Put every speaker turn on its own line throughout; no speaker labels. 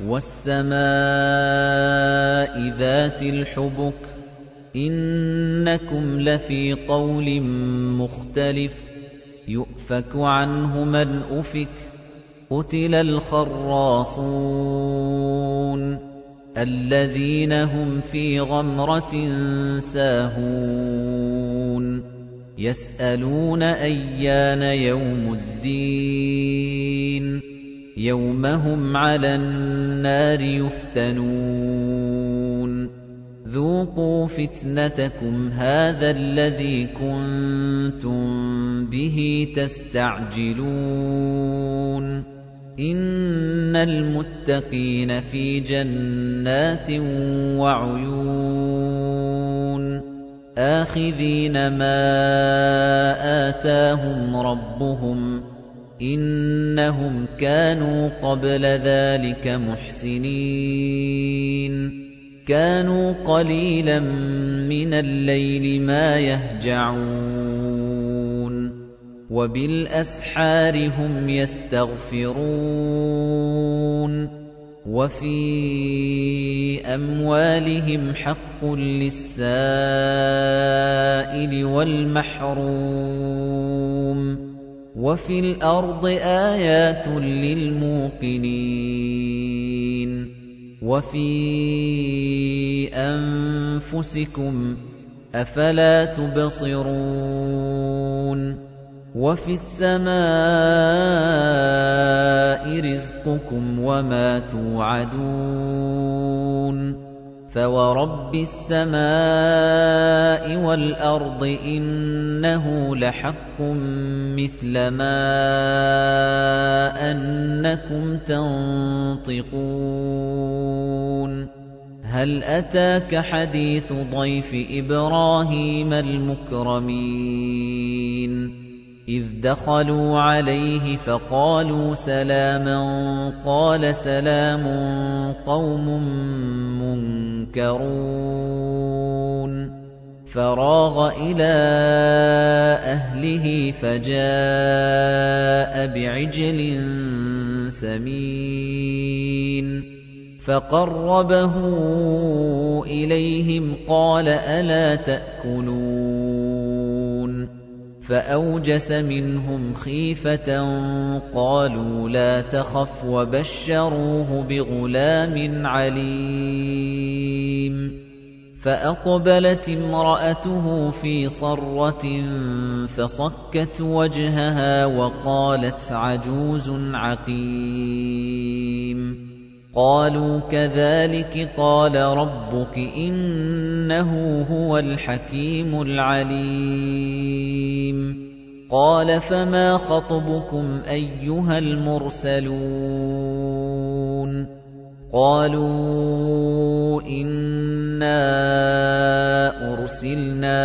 وَالسَّمَاءِ ذَاتِ الْحُبُكِ إِنَّكُمْ لَفِي قَوْلٍ مُخْتَلِفٍ يُؤْفَكُ عَنْهُ مَنْ أُفِكَ قُتِلَ الْخَرَّاصُونَ الَّذِينَ هُمْ فِي غَمْرَةٍ سَاهُونَ يَسْأَلُونَ أَيَّانَ يَوْمُ الدِّينِ يَوْمَ هُمْ عَلَى النَّارِ يُفْتَنُونَ. ذُوقُوا فِتْنَتَكُمْ هَٰذَا الَّذِي كُنتُم بِهِ تَسْتَعْجِلُونَ. إِنَّ الْمُتَّقِينَ فِي جَنَّاتٍ وَعُيُونٍ. آخِذِينَ مَا آتَاهُمْ رَبُّهُمْ إِنَّهُمْ كَانُوا قَبْلَ ذَلِكَ مُحْسِنِينَ. كَانُوا قَلِيلًا مِنَ اللَّيْلِ مَا يَهْجَعُونَ. وَبِالْأَسْحَارِ هُمْ يَسْتَغْفِرُونَ. وَفِي أَمْوَالِهِمْ حَقٌّ لِّلسَّائِلِ وَالْمَحْرُومِ. وَفِي الْأَرْضِ آيَاتٌ لِّلْمُوقِنِينَ وَفِي أَنفُسِكُمْ ۚ أَفَلَا تُبْصِرُونَ وَفِي السَّمَاءِ رِزْقُكُمْ وَمَا تُوعَدُونَ فَوَرَبِّ السَّمَاءِ وَالْأَرْضِ إِنَّهُ لَحَقٌّ مِثْلَ مَا أَنَّكُمْ تَنطِقُونَ هَلْ أَتَاكَ حَدِيثُ ضَيْفِ إِبْرَاهِيمَ الْمُكْرَمِينَ إِذْ دَخَلُوا عَلَيْهِ فَقَالُوا سَلَامًا قَالَ سَلَامٌ قَوْمٌ مُنكَرُونَ فَرَاغَ إِلَىٰ أَهْلِهِ فَجَاءَ بِعِجْلٍ سَمِينٍ فَقَرَّبَهُ إِلَيْهِمْ قَالَ أَلَا تَأْكُلُونَ فَأَوْجَسَ مِنْهُمْ خِيفَةً قَالُوا لَا تَخَفْ وَبَشَّرُوهُ بِغُلَامٍ عَلِيمٍ فَأَقْبَلَتِ امْرَأَتُهُ فِي صَرَّةٍ فَصَكَّتْ وَجْهَهَا وَقَالَتْ عَجُوزٌ عَقِيمٌ قَالُوا كَذَلِكِ قَالَ رَبُّكِ إِنَّهُ هُوَ الْحَكِيمُ الْعَلِيمُ. قَالَ فَمَا خَطْبُكُمْ أَيُّهَا الْمُرْسَلُونَ؟ قَالُوا إِنَّا أُرْسِلْنَا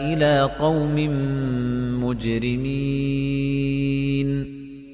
إِلَىٰ قَوْمٍ مُجْرِمِينَ.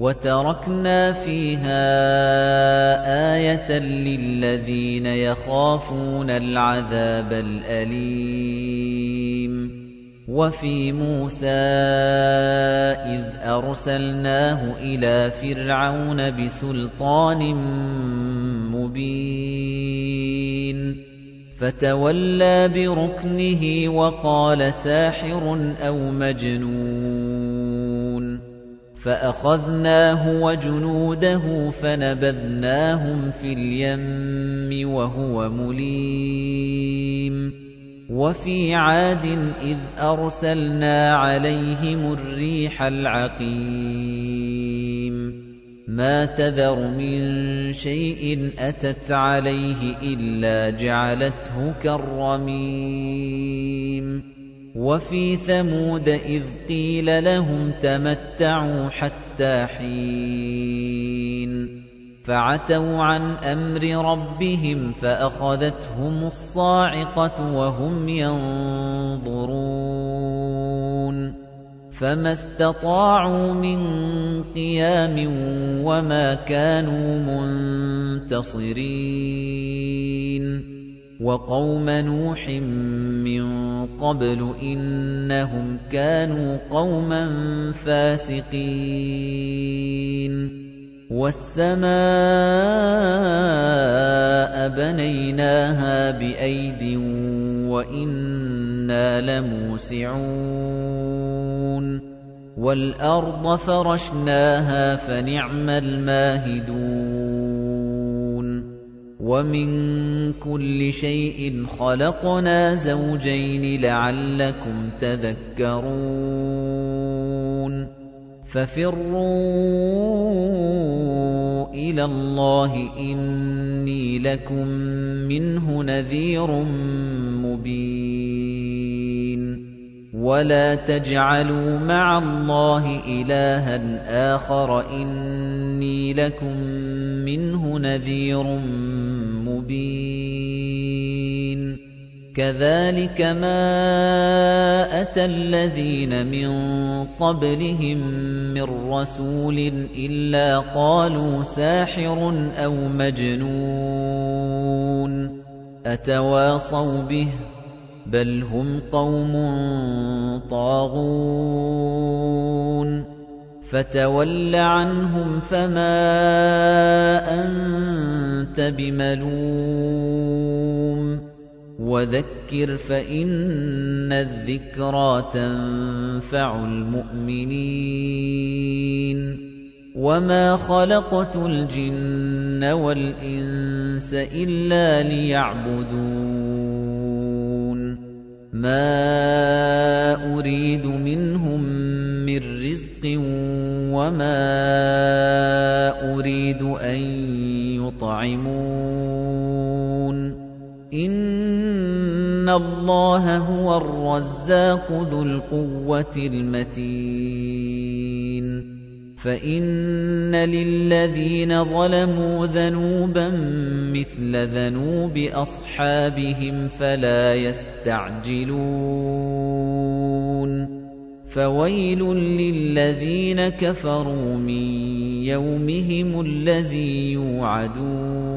وَتَرَكْنَا فِيهَا آيَةً لِّلَّذِينَ يَخَافُونَ الْعَذَابَ الْأَلِيمَ. وَفِي مُوسَىٰ إِذْ أَرْسَلْنَاهُ إِلَىٰ فِرْعَوْنَ بِسُلْطَانٍ مُّبِينٍ. فَتَوَلَّىٰ بِرُكْنِهِ وَقَالَ سَاحِرٌ أَوْ مَجْنُونٌ. فَأَخَذْنَاهُ وَجُنُودَهُ فَنَبَذْنَاهُمْ فِي الْيَمِّ وَهُوَ مُلِيمٌ. وَفِي عَادٍ إِذْ أَرْسَلْنَا عَلَيْهِمُ الرِّيحَ الْعَقِيمَ. مَا تَذَرُ مِن شَيْءٍ أَتَتْ عَلَيْهِ إِلَّا جَعَلَتْهُ كَالرَّمِيمِ. وَفِي ثَمُودَ إِذْ قِيلَ لَهُمْ تَمَتَّعُوا حَتَّىٰ حِينٍ فَعَتَوْا عَنْ أَمْرِ رَبِّهِمْ فَأَخَذَتْهُمُ الصَّاعِقَةُ وَهُمْ يَنظُرُونَ فَمَا اسْتَطَاعُوا مِنْ قِيَامٍ وَمَا كَانُوا مُنْتَصِرِينَ وَقَوْمَ نُوحٍ مِنْ قَبْلُ إِنَّهُمْ كَانُوا قَوْمًا فَاسِقِينَ. وَالسَّمَاءَ بَنَيْنَاهَا بِأَيْدٍ وَإِنَّا لَمُوسِعُونَ. وَالْأَرْضَ فَرَشْنَاهَا فَنِعْمَ الْمَاهِدُونَ. وَمِن كُلِّ شَيْءٍ خَلَقْنَا زَوْجَيْنِ لَعَلَّكُمْ تَذَكَّرُونَ فَفِرُّوا إِلَى اللَّهِ إِنِّي لَكُمْ مِنْهُ نَذِيرٌ مُبِينٌ وَلَا تَجْعَلُوا مَعَ اللَّهِ إِلَٰهًا آخَرَ إِنِّي لَكُمْ مِنْهُ نَذِيرٌ مُبِينٌ كَذَلِكَ مَا أَتَى الَّذِينَ مِن قَبْلِهِم مِّن رَّسُولٍ إِلَّا قَالُوا سَاحِرٌ أَوْ مَجْنُونٌ أَتَوَاصَوْا بِهِ ۚ بَلْ هُمْ قَوْمٌ طَاغُونَ فَتَوَلَّ عَنْهُمْ فَمَا أَنتَ بِمَلُومٍ وَذَكِّرْ فَإِنَّ الذِّكْرَىٰ تَنفَعُ الْمُؤْمِنِينَ وَمَا خَلَقْتُ الْجِنَّ وَالْإِنسَ إِلَّا لِيَعْبُدُونِ مَا أُرِيدُ مِنْهُم مِّن رِّزْقٍ وَمَا أُرِيدُ أَن يُطْعِمُونِ إِنَّ اللَّهَ هُوَ الرَّزَّاقُ ذُو الْقُوَّةِ الْمَتِينُ فَإِنَّ لِلَّذِينَ ظَلَمُوا ذَنُوبًا مِثْلَ ذَنُوبِ أَصْحَابِهِمْ فَلَا يَسْتَعْجِلُونِ فَوَيْلٌ لِّلَّذِينَ كَفَرُوا مِن يَوْمِهِمُ الَّذِي يُوعَدُونَ